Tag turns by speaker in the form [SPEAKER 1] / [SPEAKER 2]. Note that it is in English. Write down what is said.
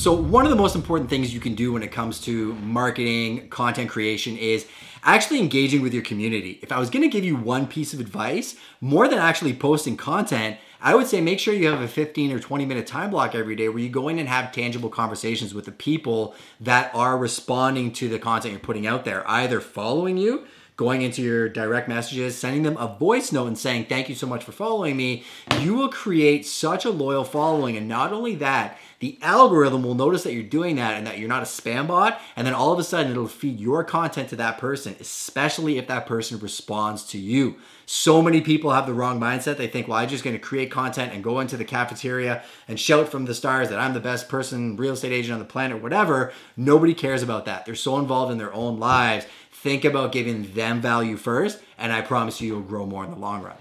[SPEAKER 1] So, one of the most important things you can do when it comes to marketing, content creation is actually engaging with your community. If I was gonna give you one piece of advice, more than actually posting content, I would say make sure you have a 15 or 20 minute time block every day where you go in and have tangible conversations with the people that are responding to the content you're putting out there, either following you going into your direct messages, sending them a voice note and saying, Thank you so much for following me, you will create such a loyal following. And not only that, the algorithm will notice that you're doing that and that you're not a spam bot. And then all of a sudden, it'll feed your content to that person, especially if that person responds to you. So many people have the wrong mindset. They think, well, I'm just going to create content and go into the cafeteria and shout from the stars that I'm the best person, real estate agent on the planet, whatever. Nobody cares about that. They're so involved in their own lives think about giving them value first, and I promise you, you'll grow more in the long run.